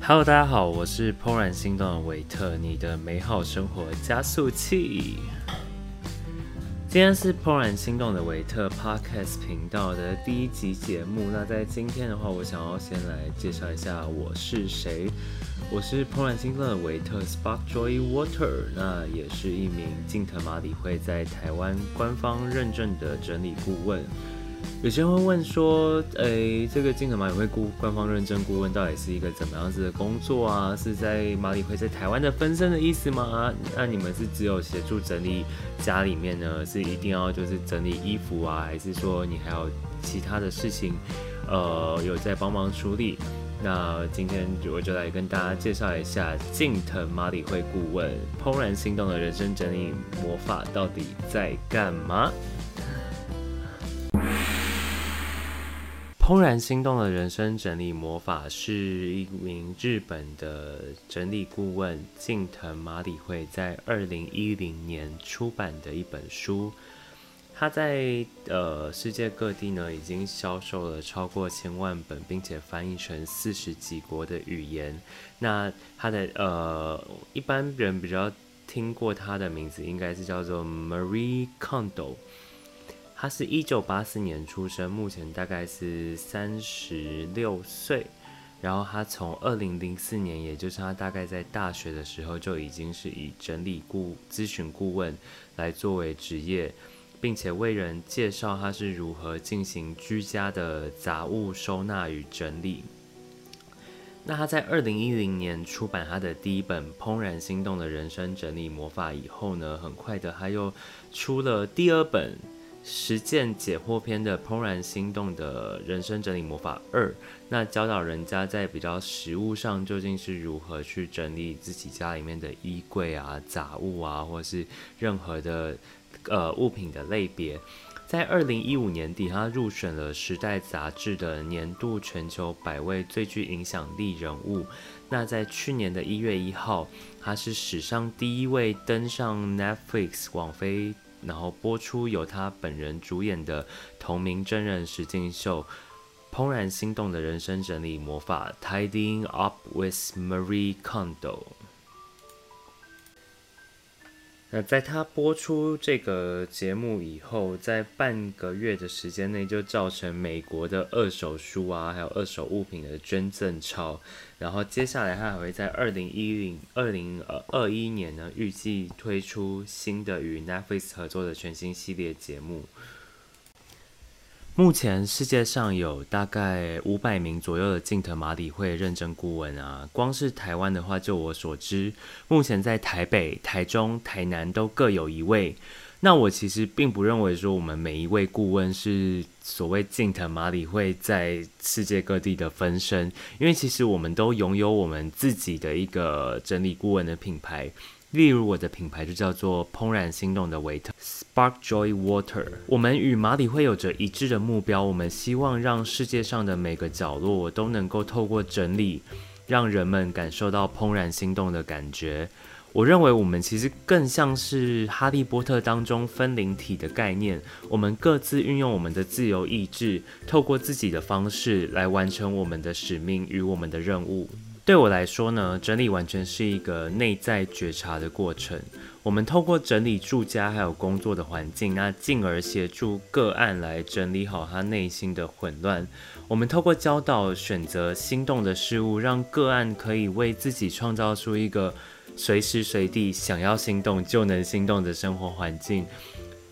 Hello，大家好，我是怦然心动的维特，你的美好生活加速器。今天是怦然心动的维特 Podcast 频道的第一集节目。那在今天的话，我想要先来介绍一下我是谁。我是怦然心动的维特 Spark Joy Water，那也是一名净特马里会在台湾官方认证的整理顾问。有些人会问说，诶，这个净特马里会顾官方认证顾问到底是一个怎么样子的工作啊？是在马里会在台湾的分身的意思吗？那你们是只有协助整理家里面呢？是一定要就是整理衣服啊？还是说你还有其他的事情，呃，有在帮忙处理？那今天我就来跟大家介绍一下净特马里会顾问怦然心动的人生整理魔法到底在干嘛？怦然心动的人生整理魔法是一名日本的整理顾问近藤麻里惠在二零一零年出版的一本书。他在呃世界各地呢已经销售了超过千万本，并且翻译成四十几国的语言。那他的呃一般人比较听过他的名字，应该是叫做 Marie Kondo。他是一九八四年出生，目前大概是三十六岁。然后他从二零零四年，也就是他大概在大学的时候，就已经是以整理顾咨询顾问来作为职业，并且为人介绍他是如何进行居家的杂物收纳与整理。那他在二零一零年出版他的第一本《怦然心动的人生整理魔法》以后呢，很快的他又出了第二本。实践解惑篇的怦然心动的人生整理魔法二，那教导人家在比较实物上究竟是如何去整理自己家里面的衣柜啊、杂物啊，或是任何的呃物品的类别。在二零一五年底，他入选了《时代》杂志的年度全球百位最具影响力人物。那在去年的一月一号，他是史上第一位登上 Netflix 网飞。然后播出由他本人主演的同名真人实境秀《怦然心动的人生整理魔法》（Tidying Up with Marie Kondo）。那在他播出这个节目以后，在半个月的时间内，就造成美国的二手书啊，还有二手物品的捐赠潮。然后接下来他还会在二零一零二零二一年呢，预计推出新的与 Netflix 合作的全新系列节目。目前世界上有大概五百名左右的净特马里会认证顾问啊，光是台湾的话，就我所知，目前在台北、台中、台南都各有一位。那我其实并不认为说我们每一位顾问是所谓净特马里会在世界各地的分身，因为其实我们都拥有我们自己的一个整理顾问的品牌。例如，我的品牌就叫做“怦然心动的维特 ”（Spark Joy Water）。我们与马里会有着一致的目标，我们希望让世界上的每个角落都能够透过整理，让人们感受到怦然心动的感觉。我认为，我们其实更像是《哈利波特》当中分灵体的概念，我们各自运用我们的自由意志，透过自己的方式来完成我们的使命与我们的任务。对我来说呢，整理完全是一个内在觉察的过程。我们透过整理住家还有工作的环境，那进而协助个案来整理好他内心的混乱。我们透过教导选择心动的事物，让个案可以为自己创造出一个随时随地想要心动就能心动的生活环境。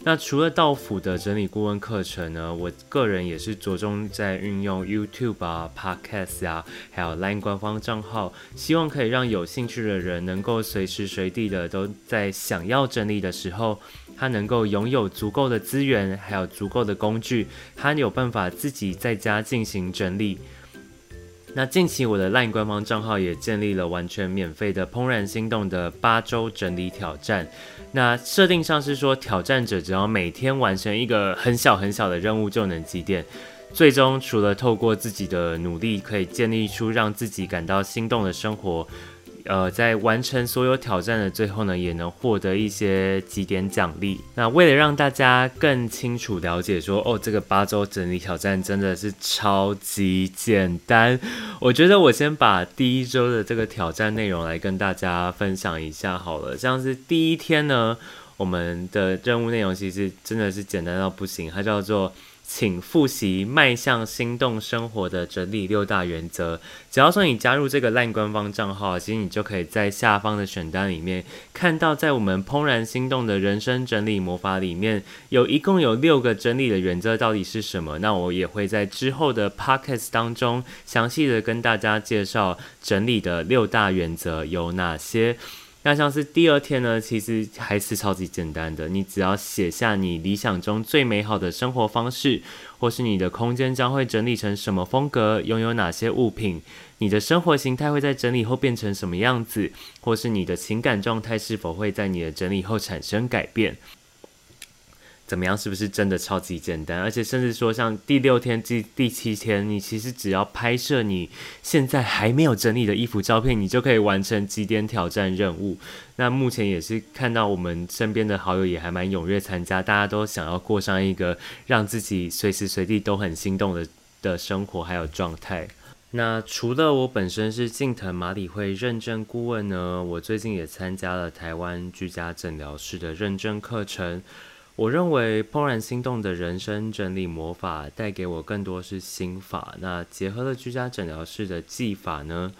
那除了道府的整理顾问课程呢，我个人也是着重在运用 YouTube 啊、Podcast 啊，还有 Line 官方账号，希望可以让有兴趣的人能够随时随地的都在想要整理的时候，他能够拥有足够的资源，还有足够的工具，他有办法自己在家进行整理。那近期我的 LINE 官方账号也建立了完全免费的怦然心动的八周整理挑战。那设定上是说，挑战者只要每天完成一个很小很小的任务就能积淀。最终除了透过自己的努力可以建立出让自己感到心动的生活，呃，在完成所有挑战的最后呢，也能获得一些几点奖励。那为了让大家更清楚了解，说哦，这个八周整理挑战真的是超级简单。我觉得我先把第一周的这个挑战内容来跟大家分享一下好了。像是第一天呢，我们的任务内容其实真的是简单到不行，它叫做。请复习迈向心动生活的整理六大原则。只要说你加入这个烂官方账号，其实你就可以在下方的选单里面看到，在我们怦然心动的人生整理魔法里面，有一共有六个整理的原则，到底是什么？那我也会在之后的 podcast 当中详细的跟大家介绍整理的六大原则有哪些。那像是第二天呢，其实还是超级简单的。你只要写下你理想中最美好的生活方式，或是你的空间将会整理成什么风格，拥有哪些物品，你的生活形态会在整理后变成什么样子，或是你的情感状态是否会在你的整理后产生改变。怎么样？是不是真的超级简单？而且甚至说，像第六天、第第七天，你其实只要拍摄你现在还没有整理的衣服照片，你就可以完成几点挑战任务。那目前也是看到我们身边的好友也还蛮踊跃参加，大家都想要过上一个让自己随时随地都很心动的的生活还有状态。那除了我本身是静藤马里会认证顾问呢，我最近也参加了台湾居家诊疗师的认证课程。我认为怦然心动的人生整理魔法带给我更多是心法。那结合了居家诊疗室的技法呢，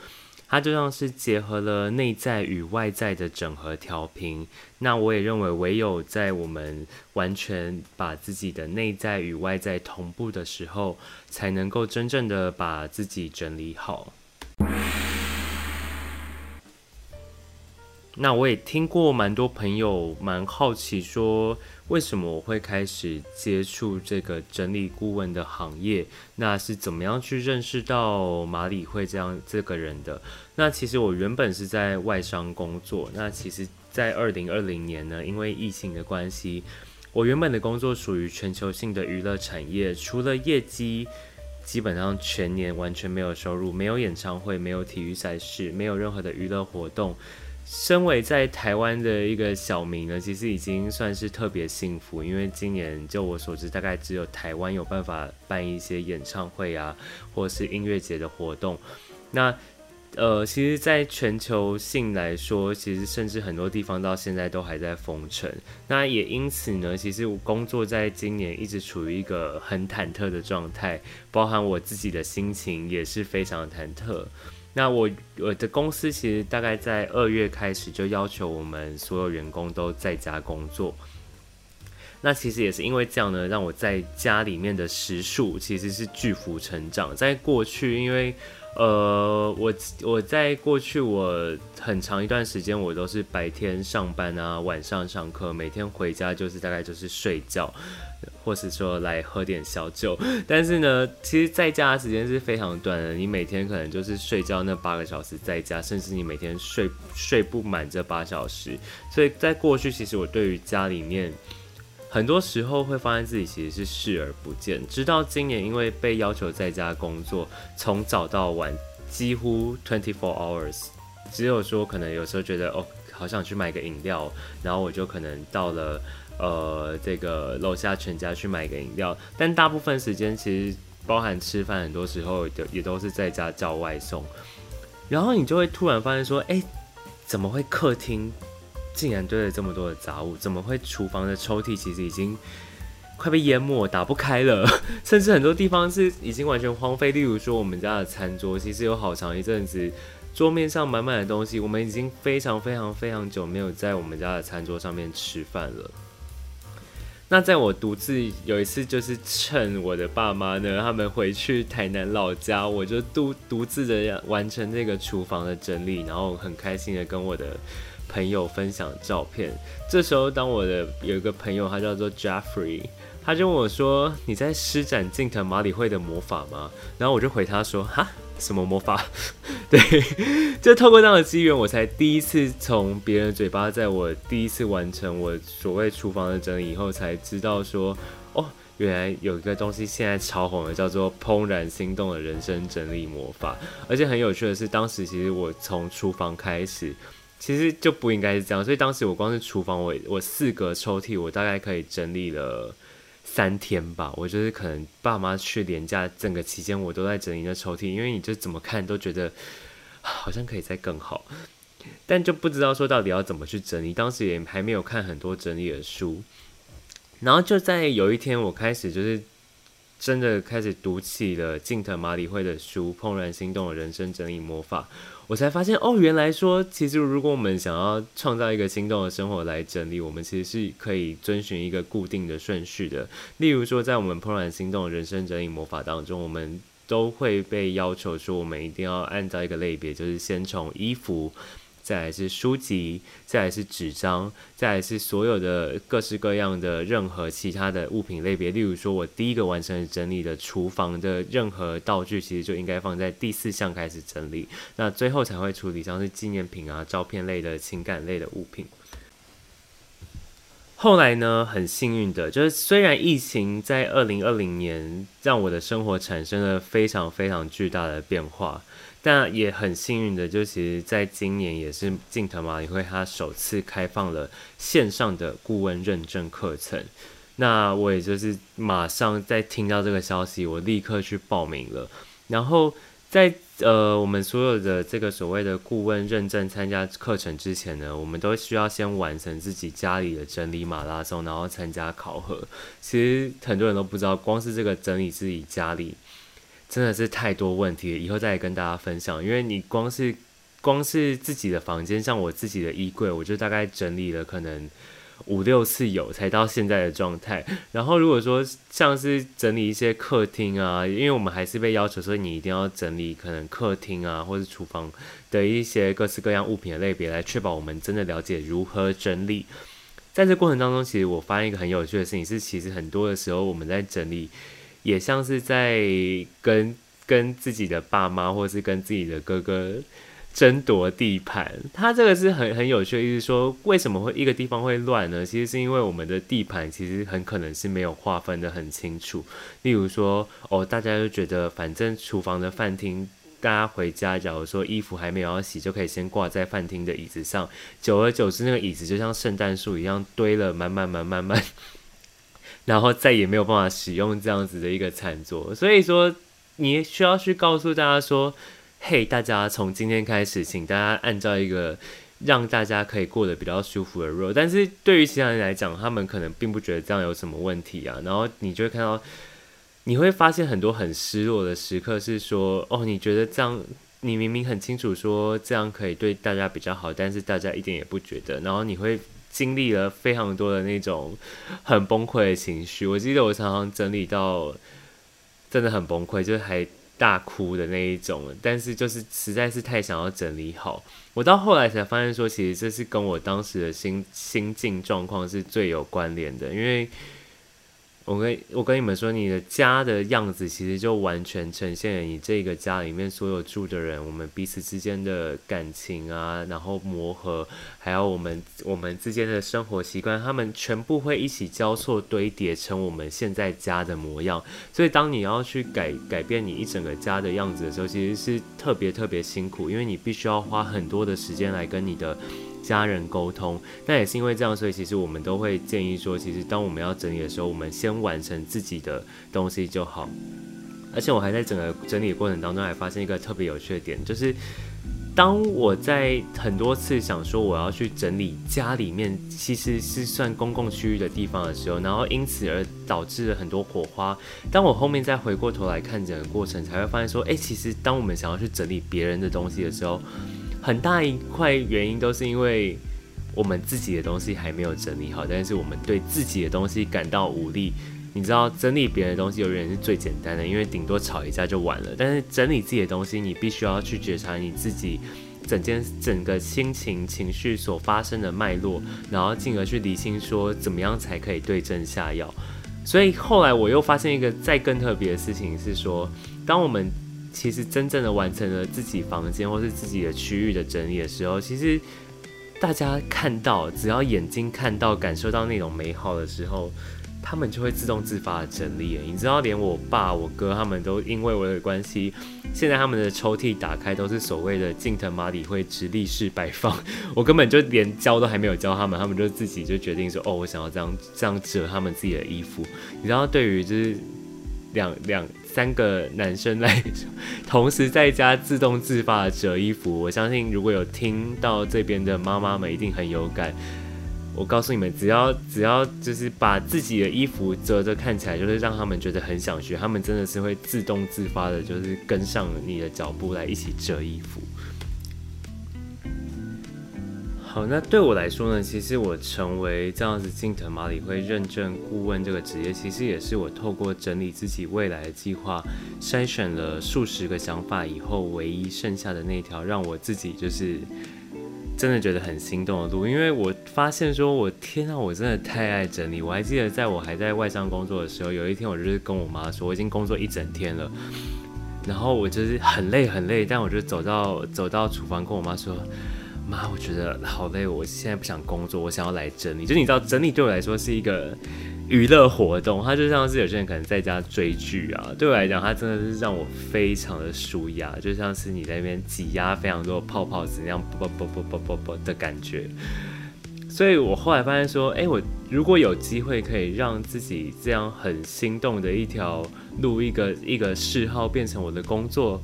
它就像是结合了内在与外在的整合调频。那我也认为，唯有在我们完全把自己的内在与外在同步的时候，才能够真正的把自己整理好。那我也听过蛮多朋友蛮好奇说。为什么我会开始接触这个整理顾问的行业？那是怎么样去认识到马里会这样这个人的？那其实我原本是在外商工作。那其实，在二零二零年呢，因为疫情的关系，我原本的工作属于全球性的娱乐产业，除了业绩，基本上全年完全没有收入，没有演唱会，没有体育赛事，没有任何的娱乐活动。身为在台湾的一个小民呢，其实已经算是特别幸福，因为今年就我所知，大概只有台湾有办法办一些演唱会啊，或者是音乐节的活动。那呃，其实，在全球性来说，其实甚至很多地方到现在都还在封城。那也因此呢，其实我工作在今年一直处于一个很忐忑的状态，包含我自己的心情也是非常忐忑。那我我的公司其实大概在二月开始就要求我们所有员工都在家工作。那其实也是因为这样呢，让我在家里面的时数其实是巨幅成长。在过去，因为呃，我我在过去我很长一段时间我都是白天上班啊，晚上上课，每天回家就是大概就是睡觉。或是说来喝点小酒，但是呢，其实在家的时间是非常短的。你每天可能就是睡觉那八个小时在家，甚至你每天睡睡不满这八小时。所以在过去，其实我对于家里面很多时候会发现自己其实是视而不见。直到今年，因为被要求在家工作，从早到晚几乎 twenty four hours，只有说可能有时候觉得哦，好想去买个饮料，然后我就可能到了。呃，这个楼下全家去买个饮料，但大部分时间其实包含吃饭，很多时候也也都是在家叫外送。然后你就会突然发现说，哎，怎么会客厅竟然堆了这么多的杂物？怎么会厨房的抽屉其实已经快被淹没，打不开了？甚至很多地方是已经完全荒废。例如说，我们家的餐桌其实有好长一阵子桌面上满满的东西，我们已经非常非常非常久没有在我们家的餐桌上面吃饭了。那在我独自有一次，就是趁我的爸妈呢，他们回去台南老家，我就独独自的完成这个厨房的整理，然后很开心的跟我的朋友分享照片。这时候，当我的有一个朋友，他叫做 Jeffrey，他就问我说：“你在施展近藤麻里会的魔法吗？”然后我就回他说：“哈。”什么魔法？对，就透过这样的机缘，我才第一次从别人嘴巴，在我第一次完成我所谓厨房的整理以后，才知道说，哦，原来有一个东西现在超红的，叫做“怦然心动”的人生整理魔法。而且很有趣的是，当时其实我从厨房开始，其实就不应该是这样。所以当时我光是厨房，我我四个抽屉，我大概可以整理了三天吧。我就是可能爸妈去年假整个期间，我都在整理那抽屉，因为你就怎么看都觉得好像可以再更好，但就不知道说到底要怎么去整理。当时也还没有看很多整理的书。然后就在有一天，我开始就是真的开始读起了近藤麻里惠的书《怦然心动的人生整理魔法》，我才发现哦，原来说其实如果我们想要创造一个心动的生活来整理，我们其实是可以遵循一个固定的顺序的。例如说，在我们怦然心动人生整理魔法当中，我们都会被要求说，我们一定要按照一个类别，就是先从衣服。再来是书籍，再来是纸张，再来是所有的各式各样的任何其他的物品类别。例如说，我第一个完成整理的厨房的任何道具，其实就应该放在第四项开始整理。那最后才会处理像是纪念品啊、照片类的情感类的物品。后来呢，很幸运的，就是虽然疫情在二零二零年让我的生活产生了非常非常巨大的变化。但也很幸运的，就其实在今年也是镜头嘛，也会他首次开放了线上的顾问认证课程。那我也就是马上在听到这个消息，我立刻去报名了。然后在呃我们所有的这个所谓的顾问认证参加课程之前呢，我们都需要先完成自己家里的整理马拉松，然后参加考核。其实很多人都不知道，光是这个整理自己家里。真的是太多问题了，以后再跟大家分享。因为你光是光是自己的房间，像我自己的衣柜，我就大概整理了可能五六次有，才到现在的状态。然后如果说像是整理一些客厅啊，因为我们还是被要求说你一定要整理可能客厅啊或者厨房的一些各式各样物品的类别，来确保我们真的了解如何整理。在这过程当中，其实我发现一个很有趣的事情是，其实很多的时候我们在整理。也像是在跟跟自己的爸妈，或是跟自己的哥哥争夺地盘。它这个是很很有趣的意思，说为什么会一个地方会乱呢？其实是因为我们的地盘其实很可能是没有划分的很清楚。例如说，哦，大家就觉得反正厨房的饭厅，大家回家，假如说衣服还没有要洗，就可以先挂在饭厅的椅子上。久而久之，那个椅子就像圣诞树一样堆了满满满满满。然后再也没有办法使用这样子的一个餐桌，所以说你需要去告诉大家说：“嘿，大家从今天开始，请大家按照一个让大家可以过得比较舒服的 rule。”但是对于其他人来讲，他们可能并不觉得这样有什么问题啊。然后你就会看到，你会发现很多很失落的时刻，是说：“哦，你觉得这样，你明明很清楚说这样可以对大家比较好，但是大家一点也不觉得。”然后你会。经历了非常多的那种很崩溃的情绪，我记得我常常整理到真的很崩溃，就是还大哭的那一种。但是就是实在是太想要整理好，我到后来才发现说，其实这是跟我当时的心心境状况是最有关联的，因为。我跟我跟你们说，你的家的样子其实就完全呈现了你这个家里面所有住的人，我们彼此之间的感情啊，然后磨合，还有我们我们之间的生活习惯，他们全部会一起交错堆叠成我们现在家的模样。所以，当你要去改改变你一整个家的样子的时候，其实是特别特别辛苦，因为你必须要花很多的时间来跟你的。家人沟通，那也是因为这样，所以其实我们都会建议说，其实当我们要整理的时候，我们先完成自己的东西就好。而且我还在整个整理的过程当中，还发现一个特别有趣的点，就是当我在很多次想说我要去整理家里面其实是算公共区域的地方的时候，然后因此而导致了很多火花。当我后面再回过头来看整个过程，才会发现说，哎，其实当我们想要去整理别人的东西的时候，很大一块原因都是因为我们自己的东西还没有整理好，但是我们对自己的东西感到无力。你知道，整理别人的东西永远是最简单的，因为顶多吵一架就完了。但是整理自己的东西，你必须要去觉察你自己整件整个心情情绪所发生的脉络，然后进而去理清说怎么样才可以对症下药。所以后来我又发现一个再更特别的事情是说，当我们其实真正的完成了自己房间或是自己的区域的整理的时候，其实大家看到，只要眼睛看到、感受到那种美好的时候，他们就会自动自发的整理。你知道，连我爸、我哥他们都因为我的关系，现在他们的抽屉打开都是所谓的近藤麻里会直立式摆放。我根本就连教都还没有教他们，他们就自己就决定说：“哦，我想要这样这样折他们自己的衣服。”你知道，对于就是两两。三个男生来同时在家自动自发的折衣服，我相信如果有听到这边的妈妈们一定很有感。我告诉你们，只要只要就是把自己的衣服折着看起来，就是让他们觉得很想学，他们真的是会自动自发的，就是跟上你的脚步来一起折衣服。好，那对我来说呢，其实我成为这样子金藤马里会认证顾问这个职业，其实也是我透过整理自己未来的计划，筛选了数十个想法以后，唯一剩下的那条让我自己就是真的觉得很心动的路。因为我发现说，我天啊，我真的太爱整理。我还记得在我还在外商工作的时候，有一天我就是跟我妈说，我已经工作一整天了，然后我就是很累很累，但我就走到走到厨房跟我妈说。妈，我觉得好累，我现在不想工作，我想要来整理。就你知道，整理对我来说是一个娱乐活动，它就像是有些人可能在家追剧啊，对我来讲，它真的是让我非常的舒压，就像是你在那边挤压非常多泡泡纸那样，啵啵啵啵啵啵的感觉。所以我后来发现说，哎，我如果有机会可以让自己这样很心动的一条路，一个一个嗜好变成我的工作。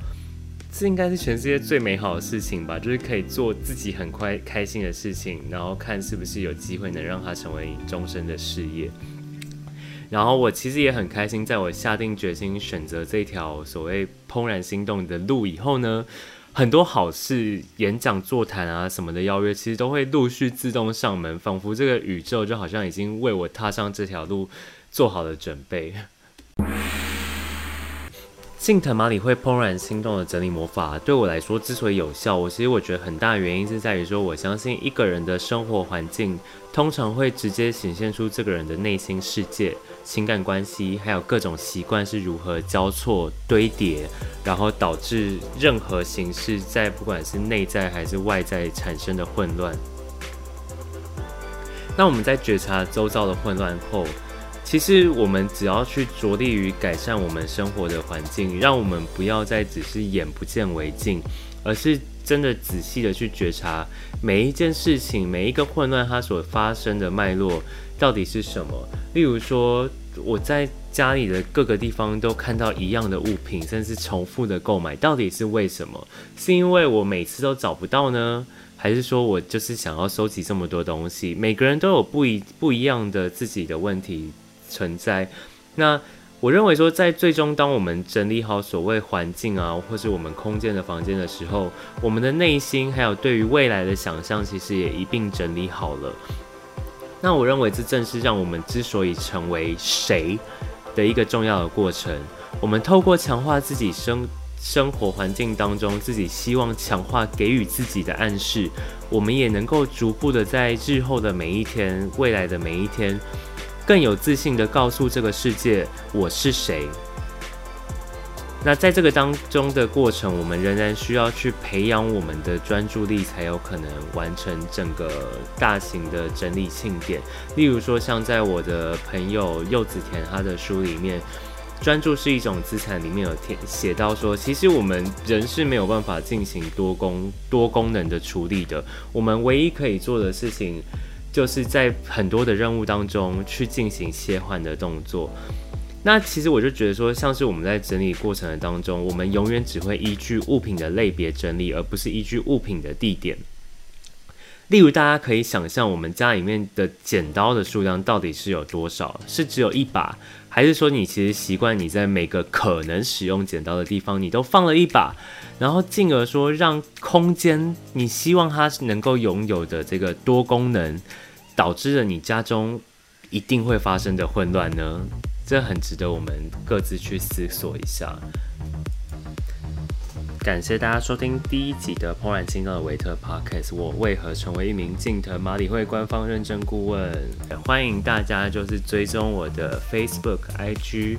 这应该是全世界最美好的事情吧，就是可以做自己很快开心的事情，然后看是不是有机会能让它成为你终身的事业。然后我其实也很开心，在我下定决心选择这条所谓怦然心动的路以后呢，很多好事、演讲、座谈啊什么的邀约，其实都会陆续自动上门，仿佛这个宇宙就好像已经为我踏上这条路做好了准备。近藤麻里会怦然心动的整理魔法，对我来说之所以有效，我其实我觉得很大原因是在于说，我相信一个人的生活环境通常会直接显现出这个人的内心世界、情感关系，还有各种习惯是如何交错堆叠，然后导致任何形式在不管是内在还是外在产生的混乱。那我们在觉察周遭的混乱后。其实我们只要去着力于改善我们生活的环境，让我们不要再只是眼不见为净，而是真的仔细的去觉察每一件事情、每一个混乱它所发生的脉络到底是什么。例如说，我在家里的各个地方都看到一样的物品，甚至重复的购买，到底是为什么？是因为我每次都找不到呢，还是说我就是想要收集这么多东西？每个人都有不一不一样的自己的问题。存在，那我认为说，在最终，当我们整理好所谓环境啊，或是我们空间的房间的时候，我们的内心还有对于未来的想象，其实也一并整理好了。那我认为这正是让我们之所以成为谁的一个重要的过程。我们透过强化自己生生活环境当中自己希望强化给予自己的暗示，我们也能够逐步的在日后的每一天、未来的每一天。更有自信的告诉这个世界我是谁。那在这个当中的过程，我们仍然需要去培养我们的专注力，才有可能完成整个大型的整理庆典。例如说，像在我的朋友柚子田他的书里面，《专注是一种资产》里面有写写到说，其实我们人是没有办法进行多功多功能的处理的。我们唯一可以做的事情。就是在很多的任务当中去进行切换的动作。那其实我就觉得说，像是我们在整理过程的当中，我们永远只会依据物品的类别整理，而不是依据物品的地点。例如，大家可以想象，我们家里面的剪刀的数量到底是有多少？是只有一把，还是说你其实习惯你在每个可能使用剪刀的地方，你都放了一把？然后进而说，让空间你希望它能够拥有的这个多功能，导致了你家中一定会发生的混乱呢？这很值得我们各自去思索一下。感谢大家收听第一集的《怦然心动的维特 Podcast》，我为何成为一名镜头马里会官方认证顾问？欢迎大家就是追踪我的 Facebook、IG。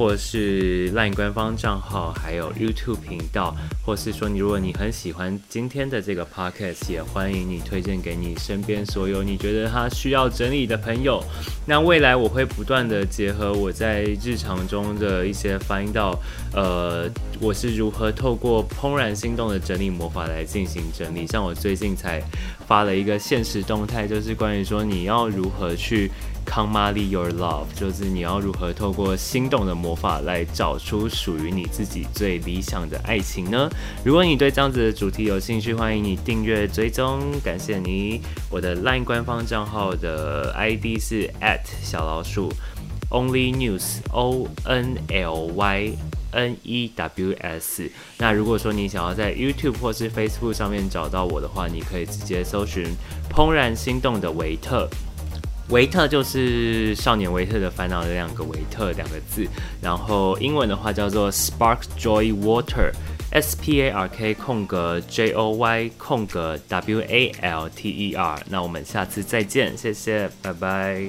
或是 LINE 官方账号，还有 YouTube 频道，或是说你如果你很喜欢今天的这个 Podcast，也欢迎你推荐给你身边所有你觉得他需要整理的朋友。那未来我会不断的结合我在日常中的一些翻译到，呃，我是如何透过怦然心动的整理魔法来进行整理。像我最近才发了一个现实动态，就是关于说你要如何去。Come Molly Your Love，就是你要如何透过心动的魔法来找出属于你自己最理想的爱情呢？如果你对这样子的主题有兴趣，欢迎你订阅追踪，感谢你。我的 LINE 官方账号的 ID 是 at 小老鼠 Only News O N L Y N E W S。那如果说你想要在 YouTube 或是 Facebook 上面找到我的话，你可以直接搜寻“怦然心动”的维特。维特就是少年维特的烦恼的两个维特两个字，然后英文的话叫做 Spark Joy Water，S P A R K 空格 J O Y 空格 W A L T E R。那我们下次再见，谢谢，拜拜。